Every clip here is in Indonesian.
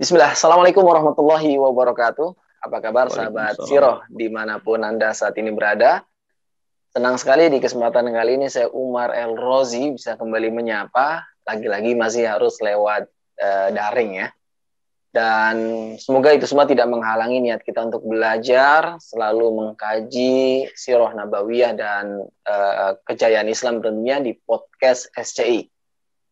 Bismillah, Assalamualaikum warahmatullahi wabarakatuh. Apa kabar sahabat Siroh di mana pun Anda saat ini berada? Senang sekali di kesempatan kali ini saya Umar El Rozi bisa kembali menyapa. Lagi-lagi masih harus lewat uh, daring ya. Dan semoga itu semua tidak menghalangi niat kita untuk belajar, selalu mengkaji Siroh Nabawiyah dan uh, kejayaan Islam tentunya di podcast SCI.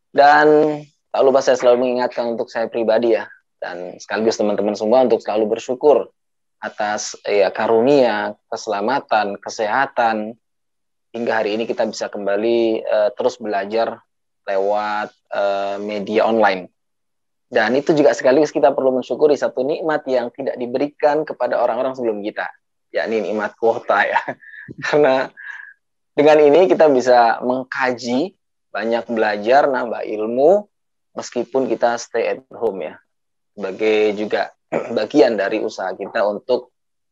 Dan tak lupa saya selalu mengingatkan untuk saya pribadi ya, dan sekaligus teman-teman semua untuk selalu bersyukur atas ya karunia, keselamatan, kesehatan hingga hari ini kita bisa kembali uh, terus belajar lewat uh, media online. Dan itu juga sekaligus kita perlu mensyukuri satu nikmat yang tidak diberikan kepada orang-orang sebelum kita, yakni nikmat kuota ya. Karena dengan ini kita bisa mengkaji, banyak belajar, nambah ilmu, meskipun kita stay at home ya sebagai juga bagian dari usaha kita untuk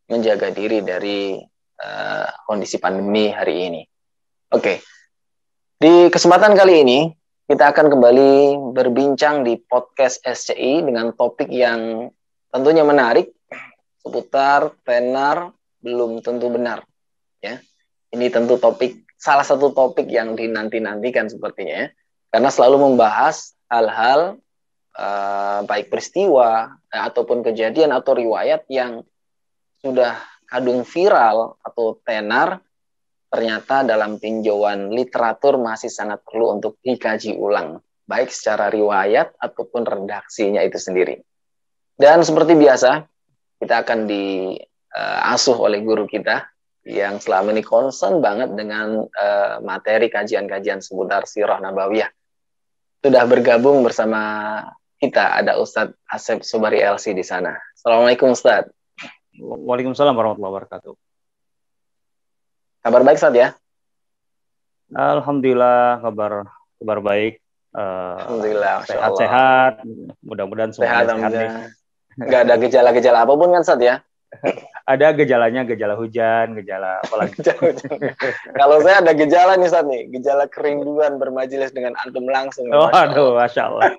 menjaga diri dari uh, kondisi pandemi hari ini. Oke, okay. di kesempatan kali ini kita akan kembali berbincang di podcast SCI dengan topik yang tentunya menarik seputar tenar belum tentu benar. Ya, ini tentu topik salah satu topik yang dinanti-nantikan sepertinya ya, karena selalu membahas hal-hal uh, baik peristiwa uh, ataupun kejadian atau riwayat yang sudah kadung viral atau tenar ternyata dalam tinjauan literatur masih sangat perlu untuk dikaji ulang baik secara riwayat ataupun redaksinya itu sendiri. Dan seperti biasa kita akan diasuh uh, oleh guru kita yang selama ini concern banget dengan materi kajian-kajian seputar sirah nabawiyah. Sudah bergabung bersama kita ada Ustadz Asep Subari LC di sana. Assalamualaikum Ustadz. Waalaikumsalam warahmatullahi wabarakatuh. Kabar baik Ustadz ya? Alhamdulillah kabar kabar baik. Uh, Alhamdulillah. Sehat-sehat. Mudah-mudahan semua sehat, sehat nih. Gak ada gejala-gejala apa pun kan Ustadz ya? ada gejalanya gejala hujan, gejala apa lagi? Kalau saya ada gejala nih saat nih, gejala kerinduan bermajelis dengan antum langsung. Oh, aduh, masya Allah.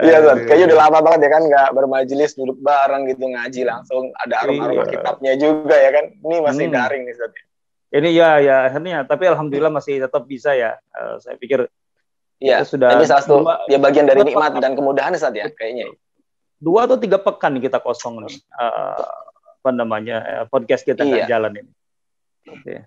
Iya, Ustaz. Kayaknya udah lama banget ya kan nggak bermajelis duduk bareng gitu ngaji langsung ada aroma-aroma iya. kitabnya juga ya kan. Ini masih hmm. daring nih Ustaz. Ini ya ya akhirnya tapi alhamdulillah masih tetap bisa ya. Uh, saya pikir Iya, sudah ini salah satu ya bagian dari nikmat dan kemudahan Ustaz ya kayaknya dua atau tiga pekan kita kosong nih uh, apa namanya uh, podcast kita iya. jalan ini. Oke.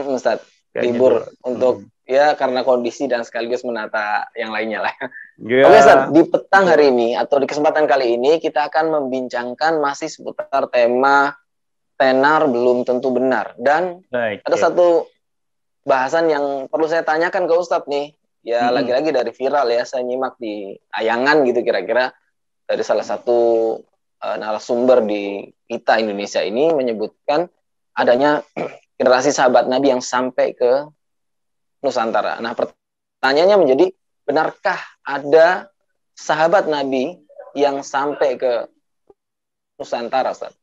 Okay. Ustaz, libur untuk hmm. ya karena kondisi dan sekaligus menata yang lainnya lah. Yeah. Oke Ustaz, di petang hari ini atau di kesempatan kali ini kita akan membincangkan masih seputar tema tenar belum tentu benar dan Baik, ada ya. satu bahasan yang perlu saya tanyakan ke Ustadz nih ya lagi-lagi dari viral ya saya nyimak di tayangan gitu kira-kira dari salah satu uh, narasumber di kita Indonesia ini menyebutkan adanya generasi sahabat Nabi yang sampai ke Nusantara. Nah, pertanyaannya menjadi benarkah ada sahabat Nabi yang sampai ke Nusantara, Ustaz?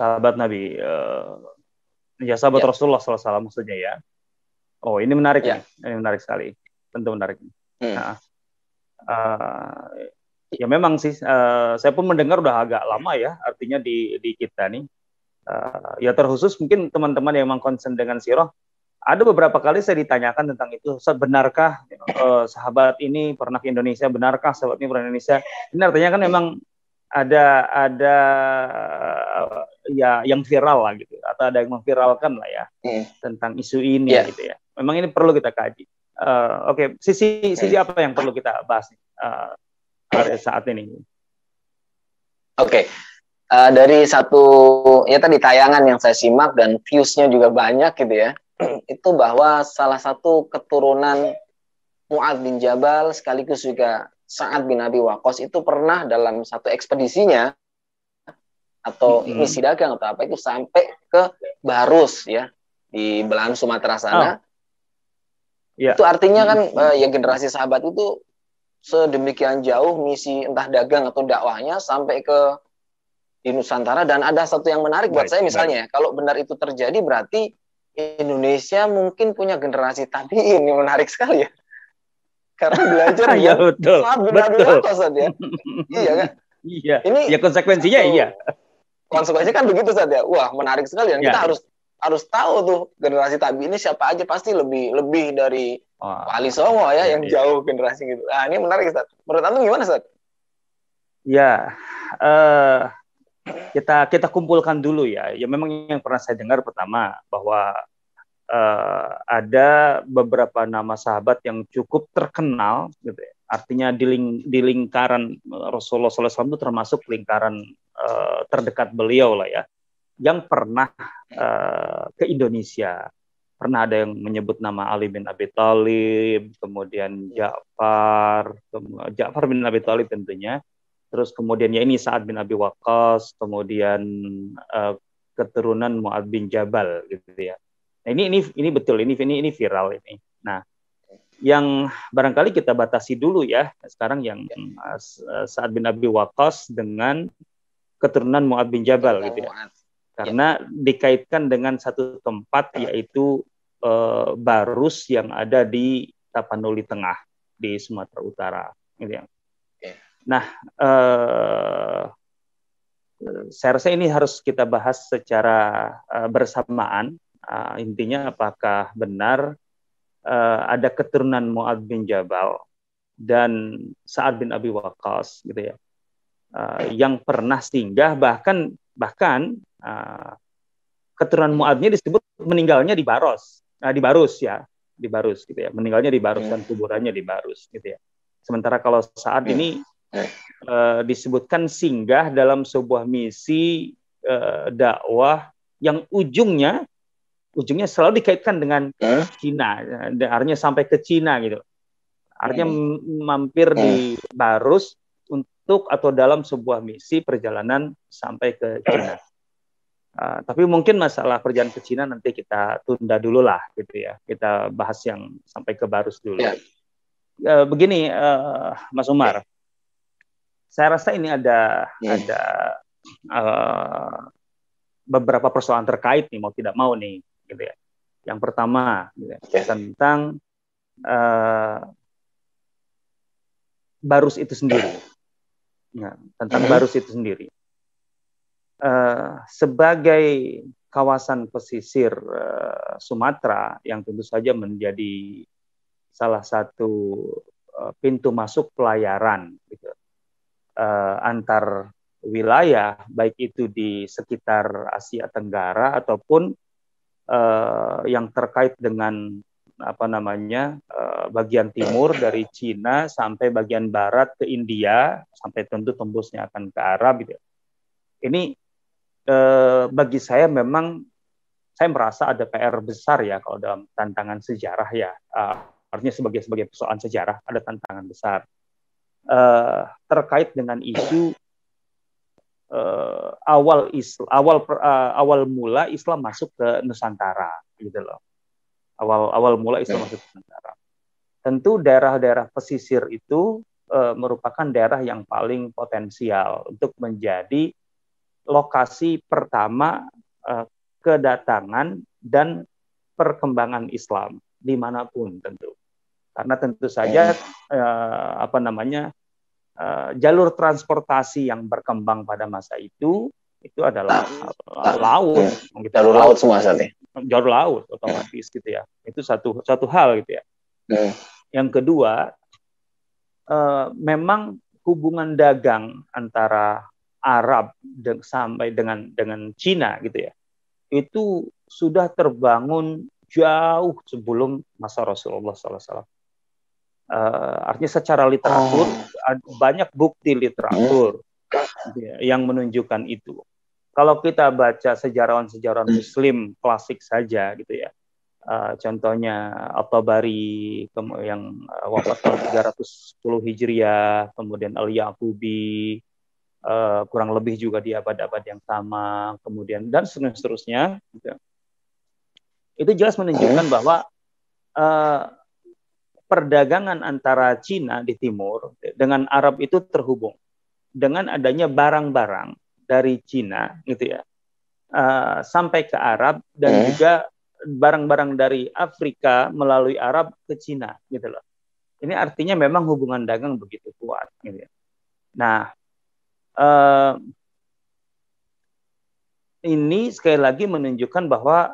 Sahabat Nabi, uh, ya sahabat ya. Rasulullah SAW maksudnya ya. Oh, ini menarik ya. Nih. Ini menarik sekali. Tentu menarik. Hmm. Nah, uh, ya memang sih uh, saya pun mendengar udah agak lama ya artinya di di kita nih uh, ya terkhusus mungkin teman-teman yang memang concern dengan siroh ada beberapa kali saya ditanyakan tentang itu benarkah uh, sahabat ini pernah ke Indonesia benarkah sahabat ini pernah ke Indonesia ini artinya kan memang ada ada uh, ya yang viral lah gitu atau ada yang memviralkan lah ya hmm. tentang isu ini yeah. gitu ya memang ini perlu kita kaji uh, oke okay. sisi sisi apa yang perlu kita bahas uh, saat ini. Oke, okay. uh, eh, dari satu ya tadi tayangan yang saya simak dan viewsnya juga banyak gitu ya, itu bahwa salah satu keturunan Muad bin Jabal sekaligus juga Sa'ad bin Abi Waqqas itu pernah dalam satu ekspedisinya atau mm-hmm. misi dagang atau apa itu sampai ke Barus ya di belahan Sumatera sana. Oh. Yeah. Itu artinya kan uh, ya generasi sahabat itu sedemikian jauh misi entah dagang atau dakwahnya sampai ke di Nusantara dan ada satu yang menarik buat saya misalnya kalau benar itu terjadi berarti Indonesia mungkin punya generasi tadi ini menarik sekali ya. Karena belajar ya betul. betul. ya. iya kan? Iya. Ini ya konsekuensinya oh, iya. Konsekuensinya kan begitu saja. Wah, menarik sekali dan ya. kita harus harus tahu tuh generasi tabi ini siapa aja pasti lebih lebih dari oh, Wali Songo ya iya, yang iya. jauh generasi gitu. Nah, ini menarik Ustaz. Menurut Anda gimana Ustaz? Ya, uh, kita kita kumpulkan dulu ya. Ya memang yang pernah saya dengar pertama bahwa uh, ada beberapa nama sahabat yang cukup terkenal gitu ya. Artinya di, ling, di lingkaran Rasulullah SAW itu termasuk lingkaran uh, terdekat beliau lah ya yang pernah uh, ke Indonesia. Pernah ada yang menyebut nama Ali bin Abi Thalib, kemudian Ja'far, Ja'far bin Abi Thalib tentunya. Terus kemudian ya ini Sa'ad bin Abi Waqqas, kemudian uh, keturunan Mu'ad bin Jabal gitu ya. Nah, ini ini ini betul ini ini ini viral ini. Nah, yang barangkali kita batasi dulu ya. Sekarang yang uh, Sa'ad bin Abi Waqqas dengan keturunan Mu'ad bin Jabal gitu ya karena ya. dikaitkan dengan satu tempat yaitu uh, Barus yang ada di Tapanuli Tengah di Sumatera Utara gitu ya. Nah, uh, saya rasa ini harus kita bahas secara uh, bersamaan. Uh, intinya apakah benar uh, ada keturunan Muad bin Jabal dan Sa'ad bin Abi Waqqas gitu ya. Uh, yang pernah singgah bahkan bahkan uh, keturunan Muadnya disebut meninggalnya di Baros, uh, di Barus ya, di Barus gitu ya. Meninggalnya di Barus dan kuburannya di Barus gitu ya. Sementara kalau saat ini uh, disebutkan singgah dalam sebuah misi uh, dakwah yang ujungnya ujungnya selalu dikaitkan dengan Cina, artinya sampai ke Cina gitu. Artinya mampir di Barus untuk atau dalam sebuah misi perjalanan sampai ke Cina. Uh, tapi mungkin masalah perjalanan ke Cina nanti kita tunda dulu lah gitu ya. Kita bahas yang sampai ke Barus dulu. Ya. Uh, begini uh, Mas Umar. Ya. Saya rasa ini ada ya. ada uh, beberapa persoalan terkait nih mau tidak mau nih gitu ya. Yang pertama gitu ya, ya. tentang uh, Barus itu sendiri ya, tentang mm-hmm. Barus itu sendiri. Uh, sebagai kawasan pesisir uh, Sumatera yang tentu saja menjadi salah satu uh, pintu masuk pelayaran gitu, uh, antar wilayah, baik itu di sekitar Asia Tenggara ataupun uh, yang terkait dengan apa namanya uh, bagian timur dari Cina sampai bagian barat ke India sampai tentu tembusnya akan ke Arab gitu. Ini uh, bagi saya memang saya merasa ada PR besar ya kalau dalam tantangan sejarah ya. Uh, artinya sebagai sebagai persoalan sejarah ada tantangan besar. Uh, terkait dengan isu uh, awal Islam awal uh, awal mula Islam masuk ke Nusantara gitu loh awal awal mula Islam masuk ke Nusantara. Tentu daerah-daerah pesisir itu e, merupakan daerah yang paling potensial untuk menjadi lokasi pertama e, kedatangan dan perkembangan Islam di mana pun tentu. Karena tentu saja e, apa namanya e, jalur transportasi yang berkembang pada masa itu itu adalah laut. Jalur laut semua saat ini jalur laut otomatis gitu ya. Itu satu satu hal gitu ya. Hmm. Yang kedua, uh, memang hubungan dagang antara Arab de sampai dengan dengan Cina gitu ya. Itu sudah terbangun jauh sebelum masa Rasulullah SAW. Uh, artinya secara literatur oh. banyak bukti literatur hmm. gitu ya, yang menunjukkan itu kalau kita baca sejarawan-sejarawan Muslim klasik saja gitu ya, uh, contohnya At-Tabari yang uh, wafat tahun 310 Hijriah, kemudian Al-Yaqubi, uh, kurang lebih juga di abad-abad yang sama, kemudian dan seterusnya. Gitu. Itu jelas menunjukkan bahwa uh, perdagangan antara Cina di timur dengan Arab itu terhubung dengan adanya barang-barang dari Cina gitu ya uh, sampai ke Arab dan hmm. juga barang-barang dari Afrika melalui Arab ke Cina gitu loh. Ini artinya memang hubungan dagang begitu kuat. Gitu ya. Nah, eh, ini sekali lagi menunjukkan bahwa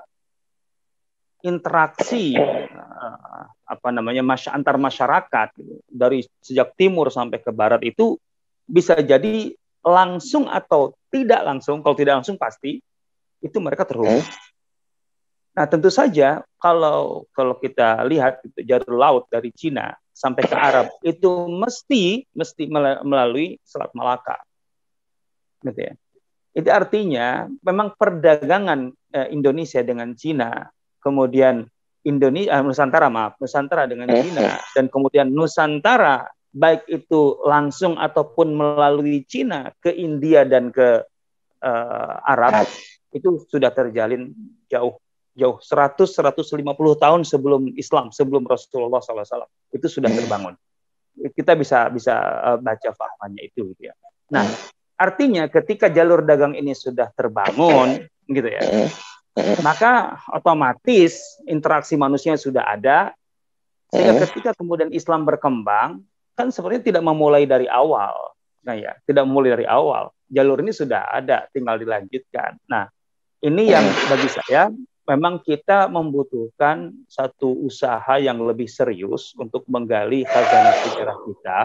interaksi eh, apa namanya mas antar masyarakat gitu, dari sejak timur sampai ke barat itu bisa jadi langsung atau tidak langsung kalau tidak langsung pasti itu mereka terhubung. Nah tentu saja kalau kalau kita lihat gitu, jalur laut dari Cina sampai ke Arab itu mesti mesti melalui Selat Malaka, gitu ya. Itu artinya memang perdagangan eh, Indonesia dengan Cina kemudian Indonesia eh, Nusantara maaf Nusantara dengan eh, Cina eh. dan kemudian Nusantara baik itu langsung ataupun melalui Cina ke India dan ke uh, Arab itu sudah terjalin jauh jauh 100 150 tahun sebelum Islam sebelum Rasulullah SAW itu sudah terbangun. Kita bisa bisa uh, baca fahamannya itu gitu ya. Nah artinya ketika jalur dagang ini sudah terbangun gitu ya maka otomatis interaksi manusia sudah ada sehingga ketika kemudian Islam berkembang kan sepertinya tidak memulai dari awal. Nah ya tidak memulai dari awal. Jalur ini sudah ada tinggal dilanjutkan. Nah ini yang bagi saya memang kita membutuhkan satu usaha yang lebih serius untuk menggali khazanah sejarah kita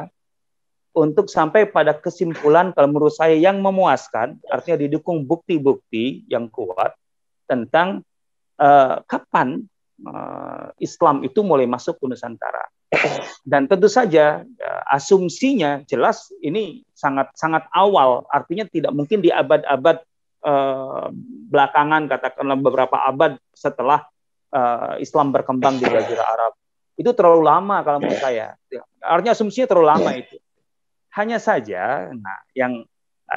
untuk sampai pada kesimpulan kalau menurut saya yang memuaskan artinya didukung bukti-bukti yang kuat tentang uh, kapan Islam itu mulai masuk ke Nusantara. Dan tentu saja uh, asumsinya jelas ini sangat sangat awal, artinya tidak mungkin di abad-abad uh, belakangan katakanlah beberapa abad setelah Islam berkembang di Jazirah Arab. Itu terlalu lama kalau menurut saya. Artinya asumsinya terlalu lama itu. Hanya saja, nah yang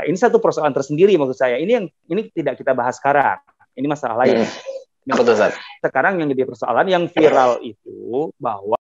ini satu persoalan tersendiri maksud saya. Ini yang ini tidak kita bahas sekarang. Ini masalah lain. Hmm. Betul, Sekarang yang jadi persoalan yang viral itu bahwa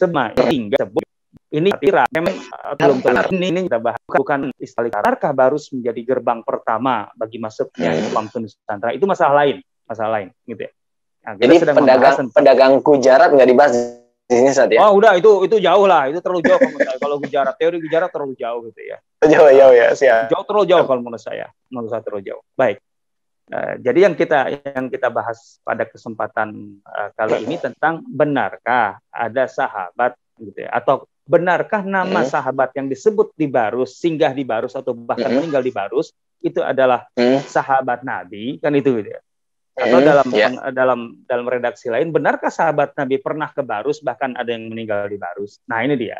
Sema hingga sebut ini kira memang uh, belum benar. Ini, ini kita bahas bukan istilah Benarkah Barus menjadi gerbang pertama bagi masuknya hmm. Islam ke Nusantara? Itu masalah lain, masalah lain, gitu ya. Nah, Jadi pedagang tentang... pedagang Gujarat nggak dibahas di sini saat ya? Oh udah itu itu jauh lah, itu terlalu jauh kalau Gujarat teori Gujarat terlalu jauh gitu ya. Jauh jauh ya, siap. Jauh terlalu jauh kalau menurut saya, menurut saya terlalu jauh. Baik. Uh, jadi yang kita yang kita bahas pada kesempatan uh, kali ini tentang benarkah ada sahabat gitu ya atau benarkah nama hmm. sahabat yang disebut di Barus, singgah di Barus atau bahkan hmm. meninggal di Barus itu adalah hmm. sahabat Nabi kan itu gitu ya. Atau dalam yeah. dalam dalam redaksi lain benarkah sahabat Nabi pernah ke Barus bahkan ada yang meninggal di Barus. Nah, ini dia.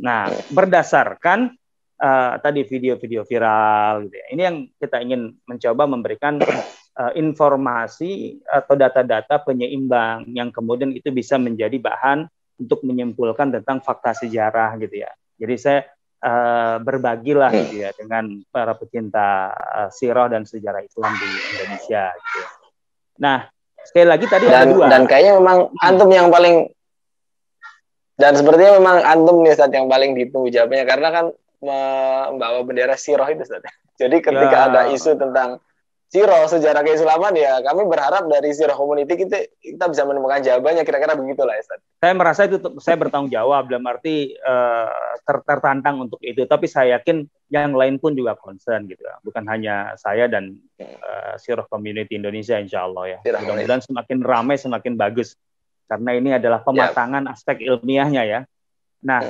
Nah, berdasarkan uh, tadi video-video viral gitu ya. Ini yang kita ingin mencoba memberikan uh, informasi atau data-data penyeimbang yang kemudian itu bisa menjadi bahan untuk menyimpulkan tentang fakta sejarah gitu ya. Jadi saya uh, berbagilah hmm. gitu ya dengan para pecinta uh, sirah dan sejarah Islam di Indonesia gitu. Ya. Nah, sekali lagi tadi dan, ada dua. Dan kayaknya memang antum yang paling dan sepertinya memang antum nih saat yang paling ditunggu jawabannya karena kan membawa bendera sirah itu Ustaz. Jadi ketika ya. ada isu tentang Siro sejarah keislaman ya kami berharap dari Siro Community kita kita bisa menemukan jawabannya kira-kira begitulah ya Saya merasa itu saya bertanggung jawab dalam arti uh, ter tertantang untuk itu. Tapi saya yakin yang lain pun juga concern gitu. Bukan hanya saya dan uh, Siro Community Indonesia insya Allah ya. Mudah-mudahan semakin ramai semakin bagus. Karena ini adalah pematangan ya. aspek ilmiahnya ya. Nah,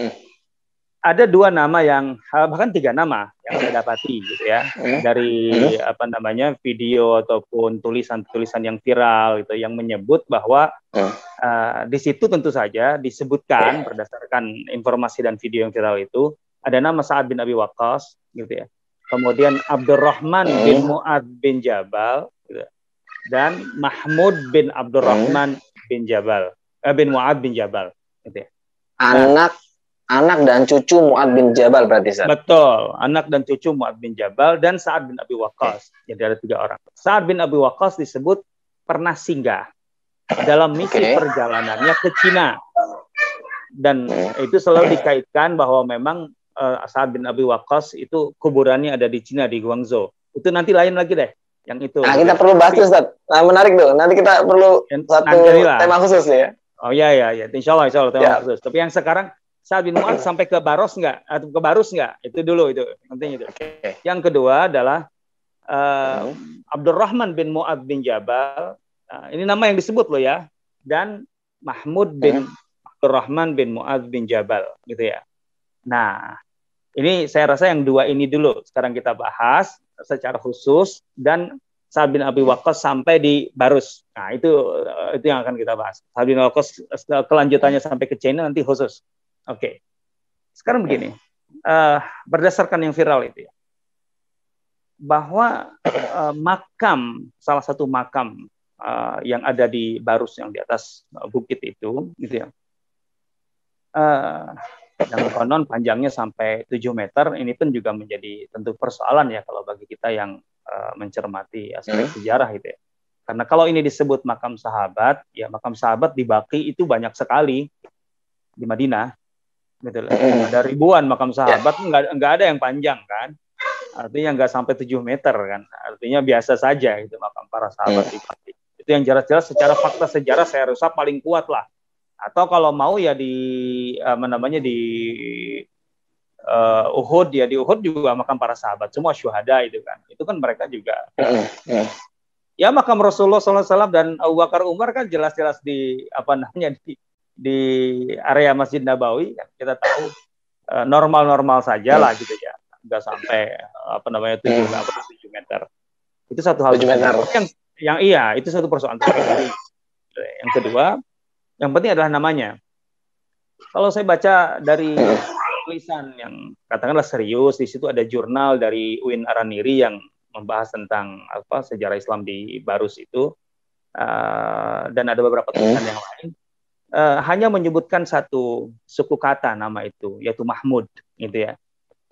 ada dua nama yang eh, bahkan tiga nama yang saya dapati gitu ya hmm. dari hmm. apa namanya video ataupun tulisan-tulisan yang viral gitu yang menyebut bahwa uh, di situ tentu saja disebutkan berdasarkan informasi dan video yang viral itu ada nama Sa'ad bin Abi Waqqas gitu ya. Kemudian Abdurrahman bin Muad bin Jabal gitu. dan Mahmud bin Abdurrahman bin Jabal eh, bin Muad bin Jabal gitu ya. Anak anak dan cucu Muad bin Jabal berarti Sa'ad. Betul, anak dan cucu Muad bin Jabal dan Sa'ad bin Abi Waqqas. Jadi ada tiga orang. Sa'ad bin Abi Waqqas disebut pernah singgah dalam misi okay. perjalanannya ke Cina. Dan itu selalu dikaitkan bahwa memang uh, Sa'ad bin Abi Waqqas itu kuburannya ada di Cina di Guangzhou. Itu nanti lain lagi deh yang itu. Nah, kita perlu bahas Ustaz. Nah, menarik tuh. Nanti kita perlu satu tema khusus ya. Oh iya iya iya. Insya Allah, insya Allah tema ya. khusus. Tapi yang sekarang saat bin Mu'ad sampai ke Baros nggak atau ke Barus nggak? Itu dulu itu penting itu. Okay. Yang kedua adalah uh, Abdurrahman bin Mu'ad bin Jabal. Uh, ini nama yang disebut loh ya. Dan Mahmud bin Abdurrahman bin Mu'ad bin Jabal gitu ya. Nah, ini saya rasa yang dua ini dulu sekarang kita bahas secara khusus dan Sa'ad bin Abi Waqqas sampai di Barus. Nah, itu eh, itu yang akan kita bahas. Sa'ad bin Waqqas kelanjutannya sampai ke China nanti khusus. Oke. Okay. Sekarang begini. Uh, berdasarkan yang viral itu ya. Bahwa uh, makam salah satu makam uh, yang ada di Barus yang di atas bukit itu gitu ya. Uh, yang konon panjangnya sampai 7 meter ini pun juga menjadi tentu persoalan ya kalau bagi kita yang uh, mencermati aspek hmm. sejarah itu ya. Karena kalau ini disebut makam sahabat, ya makam sahabat di Baki itu banyak sekali di Madinah. Gitu loh. Ada ribuan makam sahabat yeah. nggak nggak ada yang panjang kan. Artinya nggak sampai 7 meter kan. Artinya biasa saja itu makam para sahabat hmm. di Baki. Itu yang jelas-jelas secara fakta sejarah saya rasa paling kuat lah atau kalau mau ya di apa namanya di uh, Uhud ya di Uhud juga makam para sahabat semua syuhada itu kan itu kan mereka juga ya makam Rasulullah SAW dan Abu Bakar Umar kan jelas-jelas di apa namanya di di area Masjid Nabawi kan kita tahu uh, normal-normal saja lah gitu ya. Nggak sampai apa namanya tujuh apa tujuh meter. Itu satu hal meter. yang yang iya itu satu persoalan yang kedua yang penting adalah namanya. Kalau saya baca dari tulisan yang katakanlah serius, di situ ada jurnal dari Uin Araniri yang membahas tentang apa sejarah Islam di Barus itu, uh, dan ada beberapa tulisan yang lain. Uh, hanya menyebutkan satu suku kata nama itu, yaitu Mahmud, gitu ya.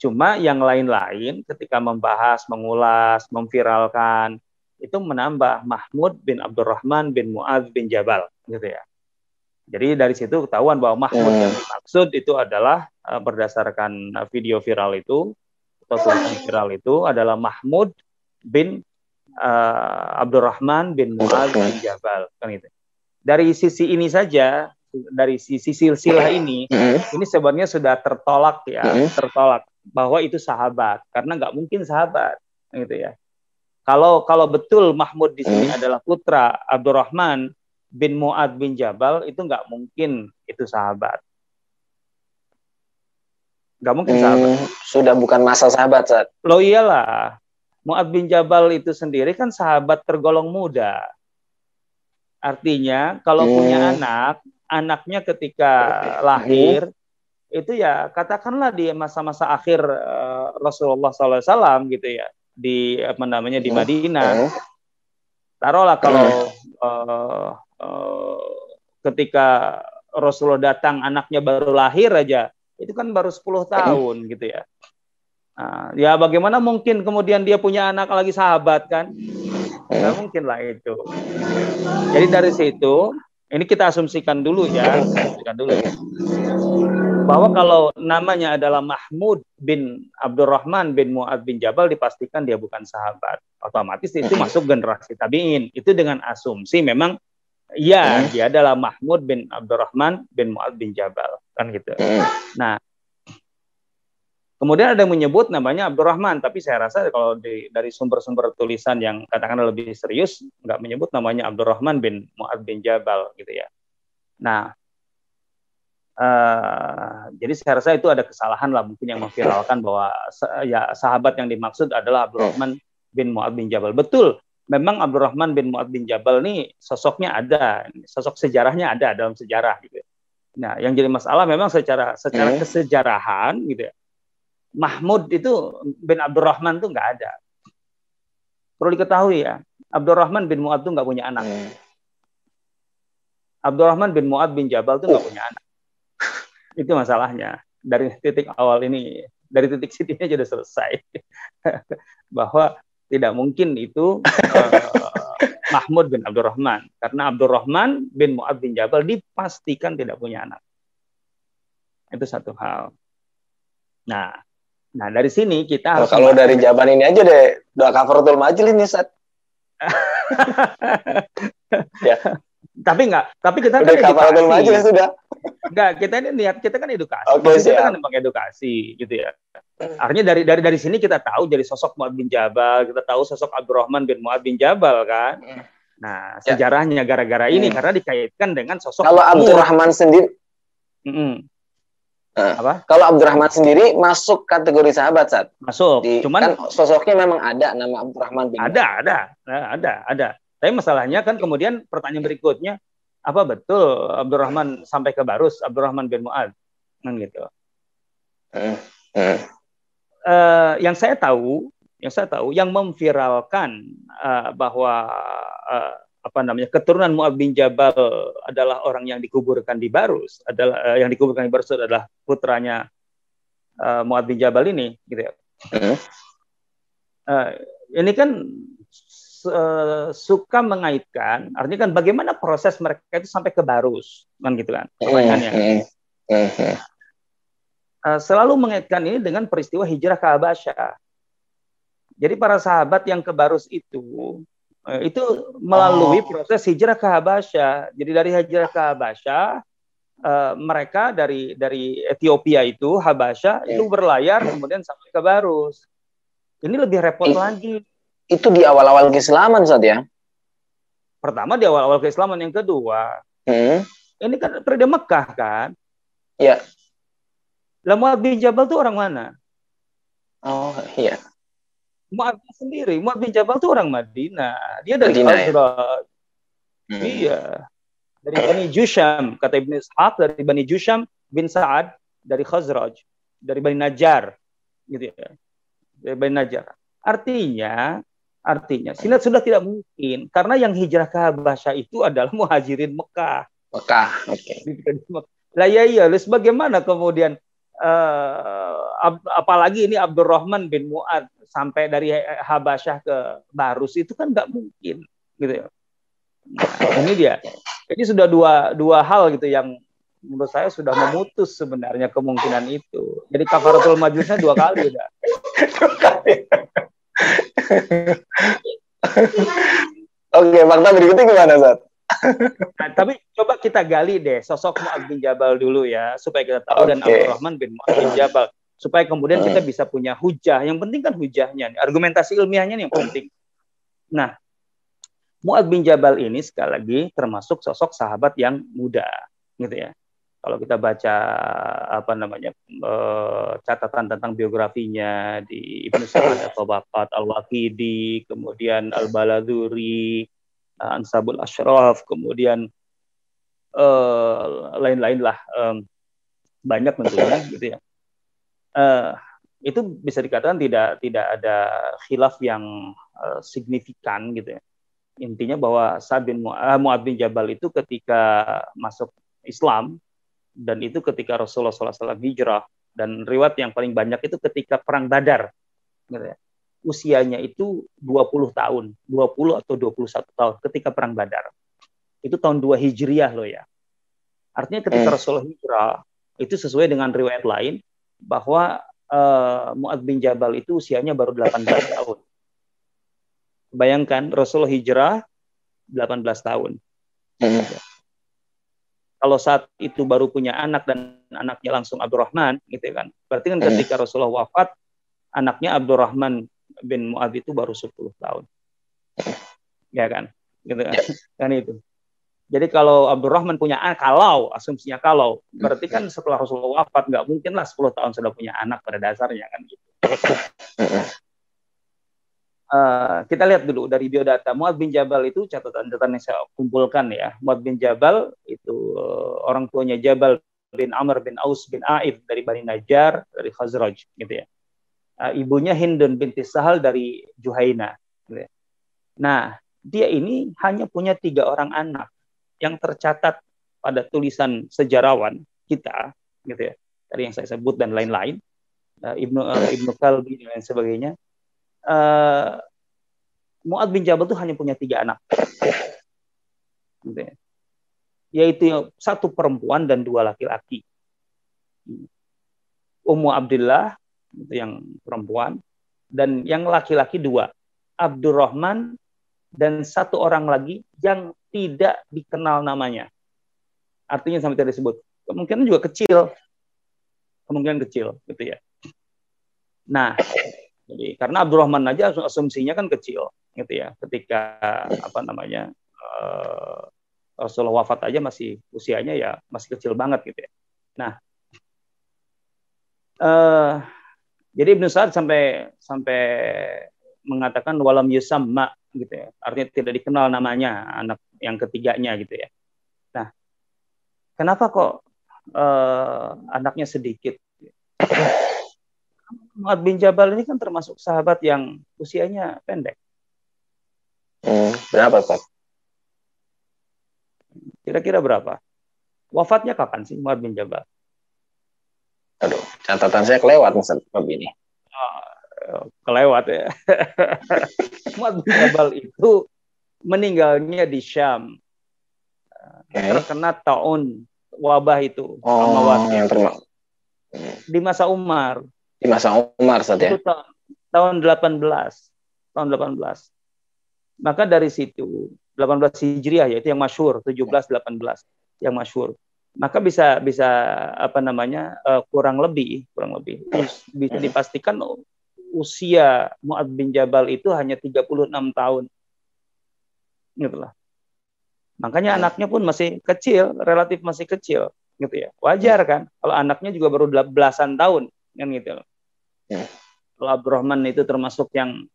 Cuma yang lain-lain ketika membahas, mengulas, memviralkan, itu menambah Mahmud bin Abdurrahman bin Muaz bin Jabal, gitu ya. Jadi dari situ ketahuan bahwa Mahmud yang dimaksud itu adalah uh, berdasarkan video viral itu atau tulisan viral itu adalah Mahmud bin uh, Abdurrahman bin Muaz bin Jabal kan itu. Dari sisi ini saja dari sisi silsilah ini ini sebenarnya sudah tertolak ya, tertolak bahwa itu sahabat karena nggak mungkin sahabat gitu ya. Kalau kalau betul Mahmud di sini adalah putra Abdurrahman bin Muad bin Jabal itu nggak mungkin itu sahabat. Nggak mungkin hmm, sahabat. Sudah bukan masa sahabat, saat. Lo iyalah. Muad bin Jabal itu sendiri kan sahabat tergolong muda. Artinya kalau hmm. punya anak, anaknya ketika lahir hmm. itu ya katakanlah di masa-masa akhir uh, Rasulullah SAW gitu ya di apa namanya di hmm. Madinah. Hmm. Taruhlah kalau uh, Eh, ketika Rasulullah datang anaknya baru lahir aja itu kan baru 10 tahun gitu ya nah, ya bagaimana mungkin kemudian dia punya anak lagi sahabat kan nggak mungkin lah itu. Jadi dari situ ini kita asumsikan dulu ya asumsikan dulu ya. Bahwa kalau namanya adalah Mahmud bin Abdurrahman bin Muad bin Jabal dipastikan dia bukan sahabat. Otomatis itu masuk generasi tabiin. Itu dengan asumsi memang hmm. dia adalah Mahmud bin Abdurrahman bin Mu'ad bin Jabal, kan gitu. Hmm. Nah, kemudian ada yang menyebut namanya Abdurrahman, tapi saya rasa kalau di, dari sumber-sumber tulisan yang katakanlah lebih serius, nggak menyebut namanya Abdurrahman bin Mu'ad bin Jabal, gitu ya. Nah, uh, jadi saya rasa itu ada kesalahan lah mungkin yang memviralkan bahwa ya sahabat yang dimaksud adalah Abdurrahman bin Mu'ad bin Jabal. Betul, memang Abdurrahman bin Mu'ad bin Jabal ini sosoknya ada, sosok sejarahnya ada dalam sejarah gitu. Nah, yang jadi masalah memang secara secara hmm. kesejarahan gitu ya. Mahmud itu bin Abdurrahman itu nggak ada. Perlu diketahui ya, Abdurrahman bin Mu'ad itu nggak punya anak. Hmm. Abdurrahman bin Mu'ad bin Jabal itu nggak punya anak. Itu masalahnya. Dari titik awal ini, dari titik sini aja sudah selesai. Bahwa tidak mungkin itu uh, Mahmud bin Abdurrahman karena Abdurrahman bin Mu'ad bin Jabal dipastikan tidak punya anak. Itu satu hal. Nah, nah dari sini kita harus kalau dari jawaban ini aja deh doa kafaratul majelis nih Sat. ya. Tapi enggak, tapi kita Udah kan kafaratul majelis sudah. Enggak, kita ini niat kita kan edukasi. Okay, kita kan memang edukasi gitu ya. Artinya dari dari dari sini kita tahu dari sosok Muad bin Jabal, kita tahu sosok Abdurrahman bin Muad bin Jabal kan. Hmm. Nah, ya. sejarahnya gara-gara ini hmm. karena dikaitkan dengan sosok Kalau Abdurrahman sendiri hmm. Apa? Kalau Abdurrahman sendiri masuk kategori sahabat saat masuk. Di, Cuman kan sosoknya memang ada nama Abdurrahman bin Ada, ada, nah, ada, ada. Tapi masalahnya kan kemudian pertanyaan berikutnya apa betul Abdurrahman sampai ke Barus Abdurrahman bin Muad kan gitu. Hmm. Hmm uh, yang saya tahu, yang saya tahu, yang memviralkan uh, bahwa uh, apa namanya keturunan Mu'ad bin Jabal adalah orang yang dikuburkan di Barus, adalah uh, yang dikuburkan di Barus adalah putranya uh, Mu'ad bin Jabal ini, gitu ya. Uh, ini kan uh, suka mengaitkan, artinya kan bagaimana proses mereka itu sampai ke Barus, kan gitu kan pertanyaannya. Eh, selalu mengaitkan ini dengan peristiwa hijrah ke Habasyah. Jadi para sahabat yang ke Barus itu itu melalui oh. proses hijrah ke Habasyah. Jadi dari hijrah ke Habasyah uh, mereka dari dari Ethiopia itu Habasyah itu berlayar kemudian sampai ke Barus. Ini lebih repot It, lagi. Itu di awal-awal keislaman saat ya? Pertama di awal-awal keislaman, yang kedua. Hmm. Ini kan periode Mekah kan? Ya. Lah Mu'ad bin Jabal itu orang mana? Oh iya. Mu'ad sendiri, Mu'ad bin Jabal itu orang Madinah. Dia dari Madinah, Ya? Hmm. Iya. Dari Bani Jusham, kata Ibn Ishaq, dari Bani Jusham bin Sa'ad, dari Khazraj, dari Bani Najjar. Gitu ya. Dari Bani Najjar. Artinya, artinya, sinat sudah tidak mungkin. Karena yang hijrah ke Habasyah itu adalah muhajirin Mekah. Mekah, oke. Okay. Lah ya iya, terus bagaimana kemudian uh, apalagi ini Abdurrahman bin Muad sampai dari Habasyah ke Barus itu kan nggak mungkin gitu ya. Nah, ini dia. Jadi sudah dua dua hal gitu yang menurut saya sudah memutus sebenarnya kemungkinan itu. Jadi kafaratul majusnya dua kali udah. Oke, fakta berikutnya gimana, Zat? Nah, tapi coba kita gali deh sosok Mu'ad bin Jabal dulu ya supaya kita tahu okay. dan Abdurrahman bin Mu'ad bin Jabal supaya kemudian kita hmm. bisa punya hujah. Yang penting kan hujahnya, nih. argumentasi ilmiahnya nih yang penting. Nah, Mu'ad bin Jabal ini sekali lagi termasuk sosok sahabat yang muda, gitu ya. Kalau kita baca apa namanya uh, catatan tentang biografinya di Ibnu Sa'ad atau Bapak Al-Waqidi, kemudian Al-Baladuri, Ansabul Ashraf, kemudian uh, lain-lain lah um, banyak tentunya gitu ya. Uh, itu bisa dikatakan tidak tidak ada khilaf yang uh, signifikan gitu ya. Intinya bahwa Sa'ad bin Mu'ad bin Jabal itu ketika masuk Islam dan itu ketika Rasulullah SAW hijrah dan riwayat yang paling banyak itu ketika perang Badar gitu ya usianya itu 20 tahun, 20 atau 21 tahun ketika perang Badar. Itu tahun 2 Hijriah loh ya. Artinya ketika hmm. Rasulullah hijrah itu sesuai dengan riwayat lain bahwa uh, Mu'ad bin Jabal itu usianya baru 18 tahun. Bayangkan Rasulullah hijrah 18 tahun. Hmm. Kalau saat itu baru punya anak dan anaknya langsung Abdurrahman gitu kan. Berarti kan hmm. ketika Rasulullah wafat anaknya Abdurrahman bin Muad itu baru 10 tahun. Ya kan? Gitu kan? Ya. kan itu. Jadi kalau Abdurrahman punya anak, kalau asumsinya kalau, berarti kan setelah Rasulullah wafat nggak mungkin lah 10 tahun sudah punya anak pada dasarnya kan gitu. Uh, kita lihat dulu dari biodata Muad bin Jabal itu catatan-catatan yang saya kumpulkan ya. Muad bin Jabal itu uh, orang tuanya Jabal bin Amr bin Aus bin Aid dari Bani Najjar dari Khazraj gitu ya uh, ibunya Hindun binti Sahal dari Juhaina. Nah, dia ini hanya punya tiga orang anak yang tercatat pada tulisan sejarawan kita, gitu ya, tadi yang saya sebut dan lain-lain, uh, Ibnu uh, Ibnu Kalbi dan lain sebagainya. Uh, Mu'ad bin Jabal itu hanya punya tiga anak. Gitu ya. Yaitu satu perempuan dan dua laki-laki. Ummu Abdullah yang perempuan. Dan yang laki-laki dua Abdurrahman dan satu orang lagi yang tidak dikenal namanya. Artinya sampai tidak disebut kemungkinan juga kecil. Kemungkinan kecil gitu ya. Nah jadi karena Abdurrahman aja asumsinya kan kecil gitu ya. Ketika apa namanya uh, Rasulullah wafat aja masih usianya ya masih kecil banget gitu ya. Nah uh, jadi Ibnu Sa'ad sampai sampai mengatakan walam yusamma gitu ya. Artinya tidak dikenal namanya anak yang ketiganya gitu ya. Nah, kenapa kok uh, anaknya sedikit? Mu'ad bin Jabal ini kan termasuk sahabat yang usianya pendek. Hmm, berapa, Pak? Kira-kira berapa? Wafatnya kapan sih Mu'ad bin Jabal? Aduh, catatan saya kelewat Bab ini. Oh, kelewat ya. Mu'ad bin Jabal itu meninggalnya di Syam. Okay. Terkena tahun wabah itu. Oh, yang termasuk. Di masa Umar. Di masa Umar saat ya? tahun, tahun 18. Tahun 18. Maka dari situ 18 Hijriah yaitu yang masyur 17 18 yang masyur maka bisa bisa apa namanya uh, kurang lebih kurang lebih bisa dipastikan usia Muad bin Jabal itu hanya 36 tahun. Gitu lah. Makanya hmm. anaknya pun masih kecil, relatif masih kecil, gitu ya. Wajar kan kalau anaknya juga baru belasan tahun, kan gitu. Hmm. Kalau Abdurrahman itu termasuk yang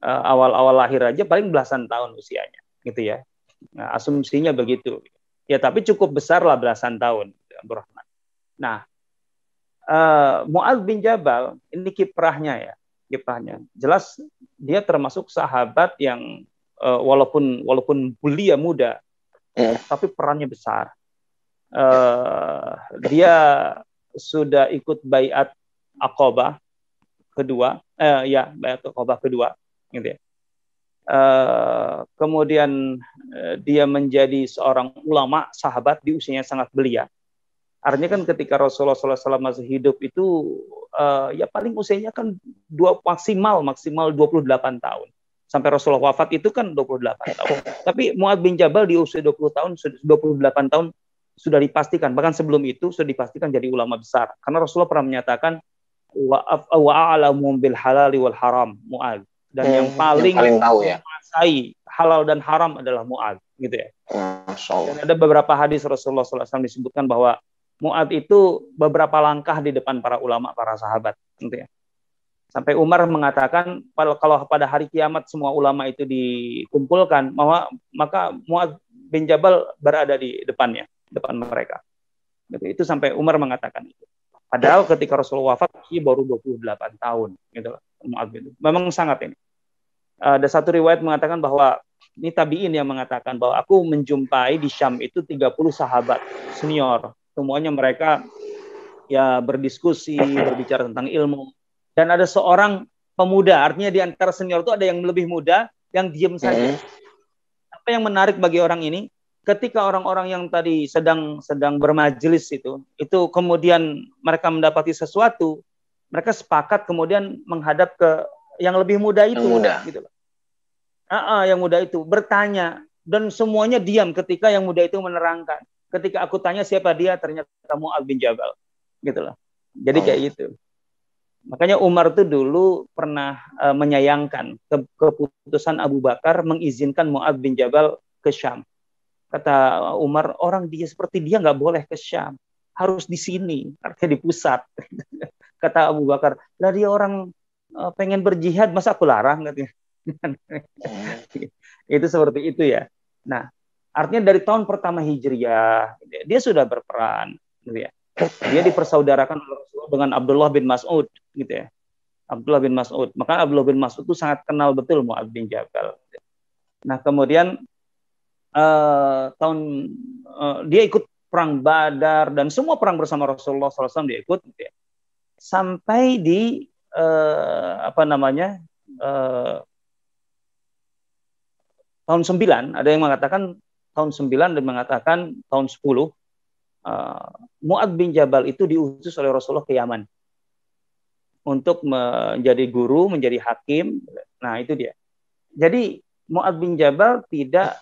uh, awal-awal lahir aja paling belasan tahun usianya, gitu ya. Nah, asumsinya begitu. Ya tapi cukup besar lah belasan tahun Abdurrahman. Nah, uh, Mu'ad bin Jabal ini kiprahnya ya, kiprahnya. Jelas dia termasuk sahabat yang uh, walaupun walaupun belia muda, uh. tapi perannya besar. Uh, dia sudah ikut bayat akobah kedua, uh, ya bayat akobah kedua, gitu ya. Uh, kemudian uh, dia menjadi seorang ulama sahabat di usianya sangat belia. Artinya kan ketika Rasulullah SAW masih hidup itu uh, ya paling usianya kan dua maksimal maksimal 28 tahun. Sampai Rasulullah wafat itu kan 28 tahun. Tapi Muad bin Jabal di usia 20 tahun 28 tahun sudah dipastikan bahkan sebelum itu sudah dipastikan jadi ulama besar. Karena Rasulullah pernah menyatakan wa a'lamu bil halali wal haram Muad dan hmm, yang paling, yang paling tahu ya halal dan haram adalah Muad gitu ya. Dan ada beberapa hadis Rasulullah SAW disebutkan bahwa Mu'ad itu beberapa langkah di depan para ulama, para sahabat. Gitu ya. Sampai Umar mengatakan kalau pada hari kiamat semua ulama itu dikumpulkan, maka Mu'ad bin Jabal berada di depannya, depan mereka. Gitu. Itu sampai Umar mengatakan itu. Padahal ketika Rasulullah wafat, dia baru 28 tahun. Gitu, Mu'ad bin Memang sangat ini. Ada satu riwayat mengatakan bahwa ini tabiin yang mengatakan bahwa aku menjumpai di Syam itu 30 sahabat senior semuanya mereka ya berdiskusi, berbicara tentang ilmu. Dan ada seorang pemuda, artinya di antara senior itu ada yang lebih muda, yang diem saja. Hmm. Apa yang menarik bagi orang ini? Ketika orang-orang yang tadi sedang sedang bermajelis itu, itu kemudian mereka mendapati sesuatu, mereka sepakat kemudian menghadap ke yang lebih muda itu, yang muda. gitu loh. Ah, ah, yang muda itu. Bertanya. Dan semuanya diam ketika yang muda itu menerangkan. Ketika aku tanya siapa dia ternyata Mu'ad bin Jabal. Gitu loh. Jadi kayak oh. gitu. Makanya Umar tuh dulu pernah uh, menyayangkan ke keputusan Abu Bakar mengizinkan Mu'ad bin Jabal ke Syam. Kata Umar orang dia seperti dia nggak boleh ke Syam. Harus di sini. Artinya di pusat. Kata Abu Bakar lah dia orang uh, pengen berjihad masa aku larang katanya oh. itu seperti itu ya nah Artinya dari tahun pertama Hijriah dia sudah berperan, gitu ya. Dia dipersaudarakan dengan Abdullah bin Mas'ud, gitu ya. Abdullah bin Mas'ud. Maka Abdullah bin Mas'ud itu sangat kenal betul Mu'ad bin Jabal. Nah kemudian uh, tahun uh, dia ikut perang Badar dan semua perang bersama Rasulullah SAW dia ikut, gitu ya. sampai di uh, apa namanya uh, tahun 9, ada yang mengatakan tahun 9 dan mengatakan tahun 10 uh, Mu'ad bin Jabal itu diutus oleh Rasulullah ke Yaman untuk menjadi guru, menjadi hakim. Nah, itu dia. Jadi Mu'ad bin Jabal tidak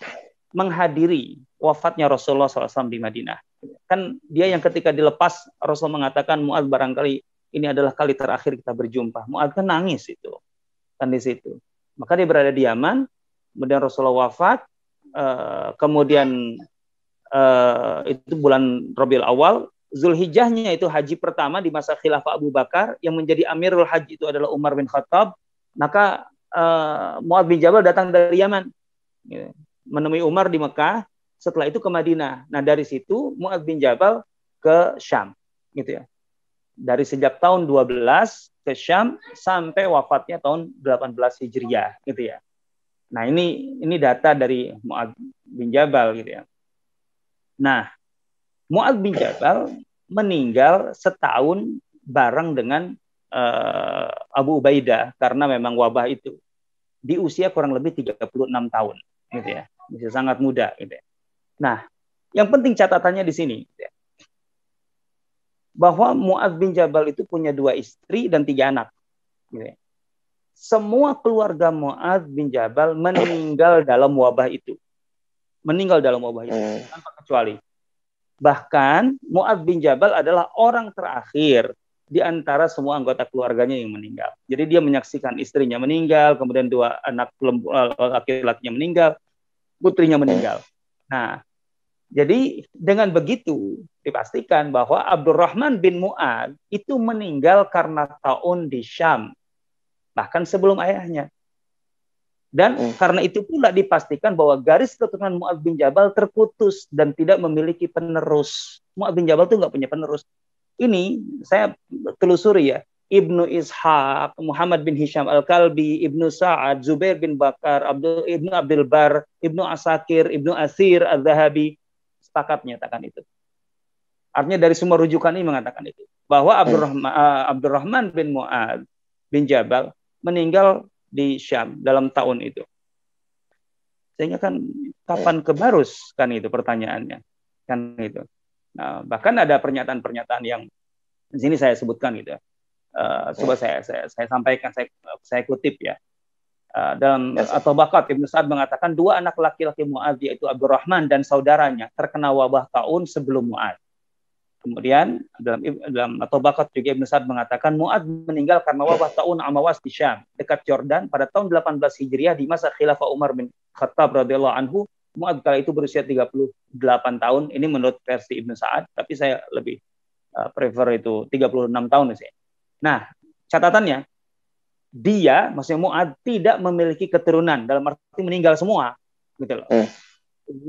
menghadiri wafatnya Rasulullah SAW di Madinah. Kan dia yang ketika dilepas Rasul mengatakan Mu'ad barangkali ini adalah kali terakhir kita berjumpa. Mu'ad kan nangis itu. Kan di situ. Maka dia berada di Yaman, kemudian Rasulullah wafat, uh, kemudian uh, itu bulan Rabiul Awal, Zulhijjahnya itu haji pertama di masa khilafah Abu Bakar, yang menjadi Amirul Haji itu adalah Umar bin Khattab, maka uh, Mu'ad bin Jabal datang dari Yaman, gitu. menemui Umar di Mekah, setelah itu ke Madinah. Nah dari situ Mu'ad bin Jabal ke Syam, gitu ya. Dari sejak tahun 12 ke Syam sampai wafatnya tahun 18 Hijriah, gitu ya. Nah, ini ini data dari Muad bin Jabal gitu ya. Nah, Muad bin Jabal meninggal setahun bareng dengan uh, Abu Ubaidah karena memang wabah itu di usia kurang lebih 36 tahun gitu ya. Masih sangat muda gitu ya. Nah, yang penting catatannya di sini gitu ya. Bahwa Muad bin Jabal itu punya dua istri dan tiga anak. Gitu ya semua keluarga Mu'ad bin Jabal meninggal dalam wabah itu. Meninggal dalam wabah itu, hmm. tanpa kecuali. Bahkan Mu'ad bin Jabal adalah orang terakhir di antara semua anggota keluarganya yang meninggal. Jadi dia menyaksikan istrinya meninggal, kemudian dua anak eh, laki-lakinya meninggal, putrinya meninggal. Nah, jadi dengan begitu dipastikan bahwa Abdurrahman bin Mu'ad itu meninggal karena tahun di Syam bahkan sebelum ayahnya. Dan hmm. karena itu pula dipastikan bahwa garis keturunan Mu'ad bin Jabal terputus dan tidak memiliki penerus. Mu'ad bin Jabal itu nggak punya penerus. Ini saya telusuri ya. Ibnu Ishaq, Muhammad bin Hisham Al-Kalbi, Ibnu Sa'ad, Zubair bin Bakar, Abdul, Ibnu Abdul Bar, Ibnu Asakir, Ibnu Asir Al-Zahabi sepakat menyatakan itu. Artinya dari semua rujukan ini mengatakan itu. Bahwa Abdurrahman, uh, Abdurrahman bin Mu'ad bin Jabal meninggal di Syam dalam tahun itu. Sehingga kan kapan ke Barus kan itu pertanyaannya. Kan itu. Nah, bahkan ada pernyataan-pernyataan yang di sini saya sebutkan gitu. Uh, coba saya, saya saya sampaikan saya saya kutip ya. Uh, dalam yes. atau bakat Ibnu Sa'ad mengatakan dua anak laki-laki Mu'adz yaitu Abdurrahman dan saudaranya terkena wabah tahun sebelum Mu'adz. Kemudian dalam dalam atau bakat juga Ibn Sa'ad mengatakan Mu'ad meninggal karena wabah tahun Amawas di Syam dekat Jordan pada tahun 18 Hijriah di masa khilafah Umar bin Khattab radhiyallahu anhu. Mu'ad kala itu berusia 38 tahun. Ini menurut versi Ibn Sa'ad, tapi saya lebih uh, prefer itu 36 tahun sih. Nah, catatannya dia maksudnya Mu'ad tidak memiliki keturunan dalam arti meninggal semua gitu loh. Hmm.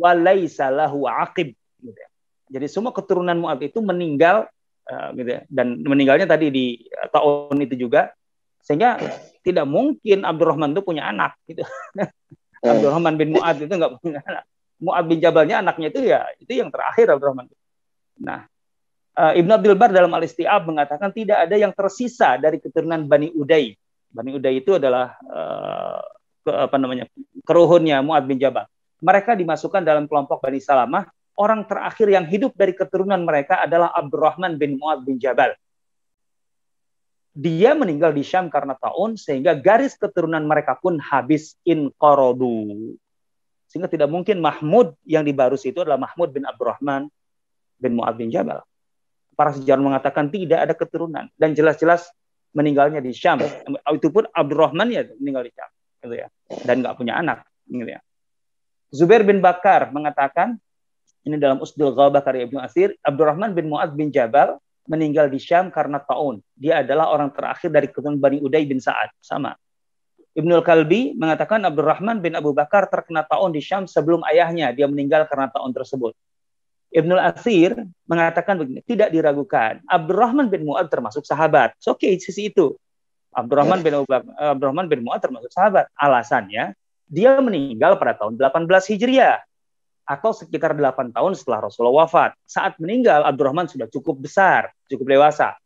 Walaisa lahu aqib gitu ya jadi semua keturunan Mu'ad itu meninggal uh, gitu ya. dan meninggalnya tadi di uh, tahun itu juga sehingga tidak mungkin Abdurrahman itu punya anak gitu. Hmm. Abdurrahman bin Mu'ad itu nggak punya anak. Mu'ad bin Jabalnya anaknya itu ya itu yang terakhir Abdurrahman. Nah, uh, Ibnu Abdul Bar dalam Al-Istiab mengatakan tidak ada yang tersisa dari keturunan Bani Uday. Bani Uday itu adalah uh, ke, apa namanya keruhunnya Mu'ad bin Jabal. Mereka dimasukkan dalam kelompok Bani Salamah orang terakhir yang hidup dari keturunan mereka adalah Abdurrahman bin Muad bin Jabal. Dia meninggal di Syam karena taun sehingga garis keturunan mereka pun habis in qorodu. Sehingga tidak mungkin Mahmud yang dibarus itu adalah Mahmud bin Abdurrahman bin Muad bin Jabal. Para sejarah mengatakan tidak ada keturunan dan jelas-jelas meninggalnya di Syam. Itu pun Abdurrahman ya meninggal di Syam, gitu ya. Dan nggak punya anak, gitu ya. Zubair bin Bakar mengatakan ini dalam Usdul Ghabah karya Ibnu Asir, Abdurrahman bin Mu'ad bin Jabal meninggal di Syam karena taun. Dia adalah orang terakhir dari keturunan Bani Uday bin Sa'ad. Sama. Ibnu Kalbi mengatakan Abdurrahman bin Abu Bakar terkena taun di Syam sebelum ayahnya. Dia meninggal karena taun tersebut. Ibnu Asir mengatakan begini, tidak diragukan. Abdurrahman bin Mu'ad termasuk sahabat. Oke, okay, sisi itu. Abdurrahman bin Abu Abdurrahman bin Mu'ad termasuk sahabat. Alasannya, dia meninggal pada tahun 18 Hijriah atau sekitar 8 tahun setelah Rasulullah wafat. Saat meninggal, Abdurrahman sudah cukup besar, cukup dewasa.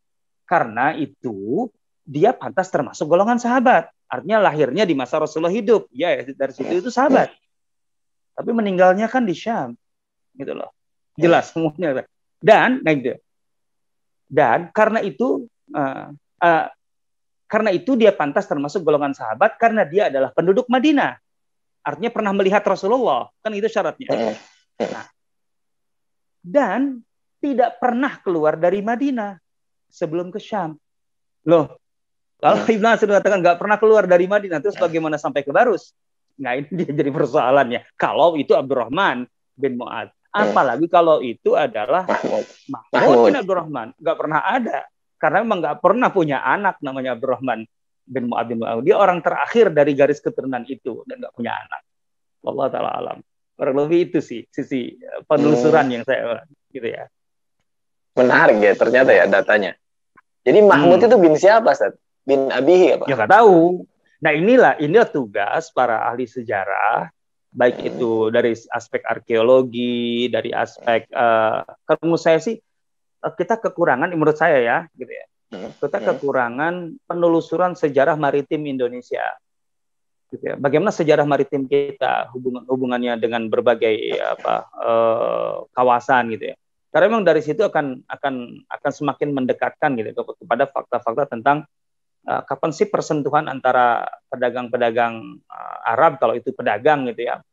Karena itu, dia pantas termasuk golongan sahabat. Artinya lahirnya di masa Rasulullah hidup. Ya, dari situ itu sahabat. Tapi meninggalnya kan di Syam. Gitu loh. Jelas semuanya. Dan nah gitu. Dan karena itu uh, uh, karena itu dia pantas termasuk golongan sahabat karena dia adalah penduduk Madinah. Artinya pernah melihat Rasulullah, kan itu syaratnya. Nah, dan tidak pernah keluar dari Madinah sebelum ke Syam. Loh, kalau Ibn Asir mengatakan nggak pernah keluar dari Madinah, terus bagaimana sampai ke Barus? Nah ini dia jadi persoalannya. Kalau itu Abdurrahman bin Mu'ad. Apalagi kalau itu adalah Mahmud, bin Abdurrahman. Nggak pernah ada karena memang nggak pernah punya anak namanya Abdurrahman bin Mu'ad bin Mu'ad. Dia orang terakhir dari garis keturunan itu dan nggak punya anak. Allah taala alam. Kurang lebih itu sih sisi eh, penelusuran hmm. yang saya gitu ya. Menarik ya ternyata ya datanya. Jadi Mahmud hmm. itu bin siapa, Ustaz? Bin Abihi apa? Ya nggak tahu. Nah inilah inilah tugas para ahli sejarah baik hmm. itu dari aspek arkeologi, dari aspek uh, kalau saya sih Eh, kita kekurangan menurut saya ya gitu ya. Kita kekurangan penelusuran sejarah maritim Indonesia gitu ya bagaimana sejarah maritim kita hubungan hubungannya dengan berbagai apa eh, kawasan gitu ya karena memang dari situ akan akan akan semakin mendekatkan gitu kepada fakta-fakta tentang uh, kapan sih persentuhan antara pedagang-pedagang uh, Arab kalau itu pedagang gitu ya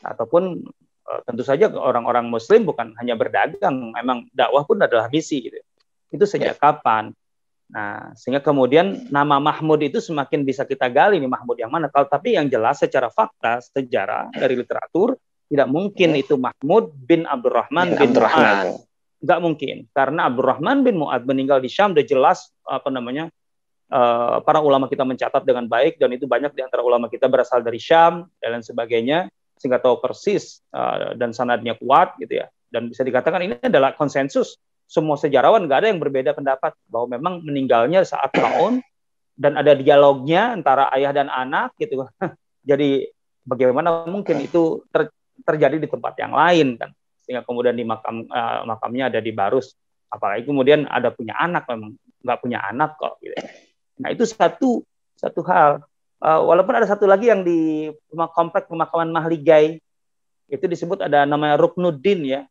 ataupun Eh, tentu saja orang-orang Muslim bukan hanya berdagang, memang dakwah pun adalah misi gitu. Itu sejak yeah. kapan? Nah, sehingga kemudian nama Mahmud itu semakin bisa kita gali nih Mahmud yang mana. Kalau tapi yang jelas secara fakta sejarah dari literatur tidak mungkin yeah. itu Mahmud bin Abdurrahman bin, bin Abdurrahman. Enggak mungkin karena Abdurrahman bin Mu'ad meninggal di Syam udah jelas apa namanya uh, para ulama kita mencatat dengan baik dan itu banyak di antara ulama kita berasal dari Syam dan lain sebagainya sehingga tahu persis uh, dan sanadnya kuat gitu ya. Dan bisa dikatakan ini adalah konsensus semua sejarawan nggak ada yang berbeda pendapat bahwa memang meninggalnya saat tahun dan ada dialognya antara ayah dan anak gitu. Jadi bagaimana mungkin itu ter, terjadi di tempat yang lain kan sehingga kemudian di makam uh, makamnya ada di Barus apalagi kemudian ada punya anak memang nggak punya anak kok gitu. Nah itu satu satu hal Uh, walaupun ada satu lagi yang di komplek pemakaman Mahligai itu disebut ada namanya Ruknuddin ya.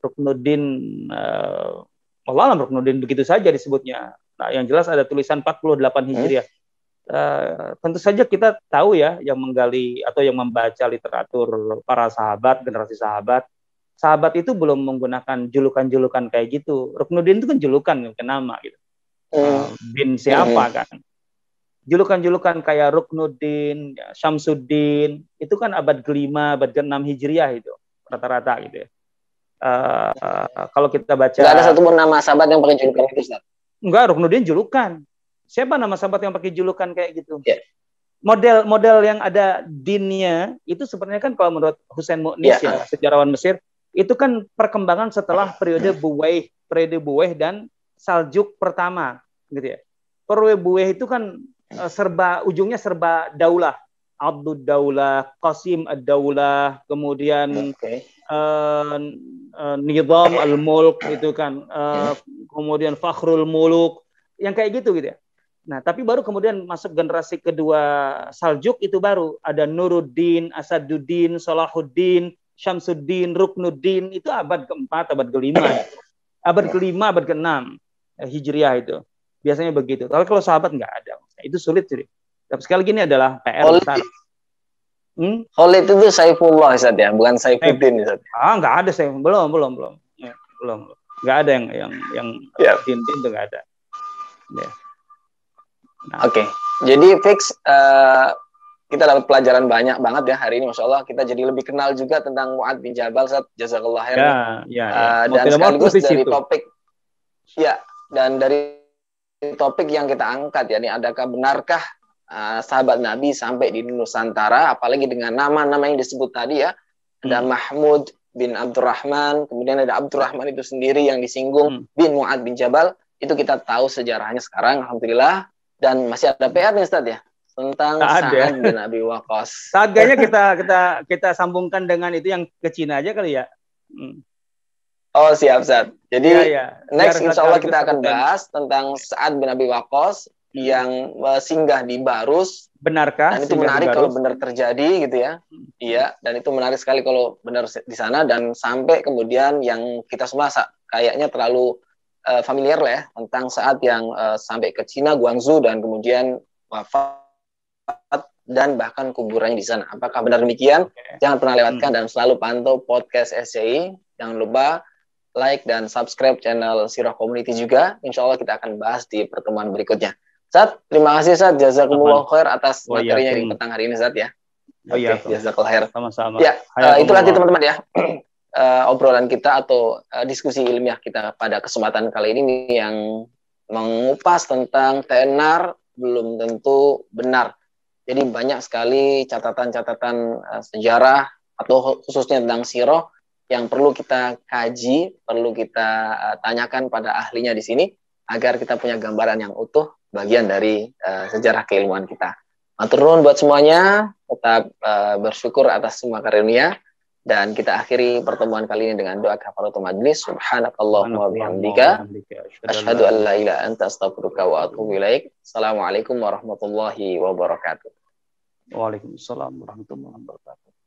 Ruknuddin uh, Allah Ruknuddin begitu saja disebutnya. Nah, yang jelas ada tulisan 48 Hijriah. Hmm. Uh, tentu saja kita tahu ya yang menggali atau yang membaca literatur para sahabat, generasi sahabat. Sahabat itu belum menggunakan julukan-julukan kayak gitu. Ruknuddin itu kan julukan, bukan nama gitu. Uh, bin siapa hmm. kan? julukan-julukan kayak Ruknuddin, ya, Syamsuddin, itu kan abad kelima, abad ke-6 Hijriah itu rata-rata gitu ya. Uh, uh, kalau kita baca Enggak ada satupun nama sahabat yang pakai julukan itu, Ustaz. Enggak, Ruknuddin julukan. Siapa nama sahabat yang pakai julukan kayak gitu? Yeah. Model model yang ada dinnya itu sebenarnya kan kalau menurut Husain Mu'nis yeah. ya, sejarawan Mesir, itu kan perkembangan setelah periode Buwaih, periode Buwaih dan Saljuk pertama gitu ya. Periode Buwaih itu kan uh, serba ujungnya serba daulah. Abdul Daulah, Qasim Ad-Daulah, kemudian okay. Uh, uh, Nizam Al-Mulk itu kan, uh, kemudian Fakhrul Muluk, yang kayak gitu gitu ya. Nah, tapi baru kemudian masuk generasi kedua Saljuk itu baru ada Nuruddin, Asaduddin, Salahuddin, Syamsuddin, Ruknuddin itu abad keempat, abad kelima, abad kelima, abad keenam Hijriah itu biasanya begitu. Tapi kalau sahabat nggak ada. Itu sulit sih. Tapi sekali lagi ini adalah PR besar. Hmm? Khalid itu Saifullah Ustaz ya, bukan Saifuddin Ustaz. Ah, nggak ada saya belum, belum, belum. Ya, belum. Nggak ada yang yang yang yeah. din din itu nggak ada. Ya. Nah. Oke. Okay. Jadi fix uh, kita dapat pelajaran banyak banget ya hari ini Masya Allah kita jadi lebih kenal juga tentang Mu'ad bin Jabal saat jazakallah ya, ya, ya. Uh, dan sekaligus dari topik ya dan dari topik yang kita angkat ya ini adakah benarkah uh, sahabat Nabi sampai di Nusantara apalagi dengan nama-nama yang disebut tadi ya ada hmm. Mahmud bin Abdurrahman kemudian ada Abdurrahman itu sendiri yang disinggung hmm. bin Muad bin Jabal itu kita tahu sejarahnya sekarang alhamdulillah dan masih ada PR nih Ustaz ya tentang Sa'ad bin Abi Waqqas. Saat kita kita kita sambungkan dengan itu yang ke Cina aja kali ya. Hmm. Oh siap Sa'ad. Jadi ya, ya. next insya Allah kita akan bahas tentang Sa'ad bin Abi Waqqas yang uh, singgah di Barus. Benarkah? Dan itu menarik kalau benar terjadi gitu ya. Hmm. Iya, dan itu menarik sekali kalau benar di sana dan sampai kemudian yang kita semua kayaknya terlalu uh, familiar lah ya tentang saat yang uh, sampai ke Cina, Guangzhou dan kemudian wafat dan bahkan kuburannya di sana. Apakah benar demikian? Okay. Jangan pernah lewatkan hmm. dan selalu pantau podcast SCI. Jangan lupa like dan subscribe channel Sirah Community juga. Insya Allah kita akan bahas di pertemuan berikutnya. Sat, terima kasih Sat. Jazakumullah khair atas materinya di petang hari ini Sat ya. Oh iya. Okay, khair. Sama-sama. Ya, uh, itu nanti teman-teman ya. uh, obrolan kita atau uh, diskusi ilmiah kita pada kesempatan kali ini yang mengupas tentang tenar belum tentu benar. Jadi banyak sekali catatan-catatan uh, sejarah atau khususnya tentang siroh yang perlu kita kaji, perlu kita uh, tanyakan pada ahlinya di sini agar kita punya gambaran yang utuh bagian dari uh, sejarah keilmuan kita. Matur nuwun buat semuanya, tetap uh, bersyukur atas semua karunia dan kita akhiri pertemuan kali ini dengan doa kafaratul majlis. Subhanakallahumma bihamdika asyhadu an la ilaha anta astaghfiruka wa atubu ilaik. Assalamualaikum warahmatullahi wabarakatuh. Waalaikumsalam warahmatullahi wabarakatuh.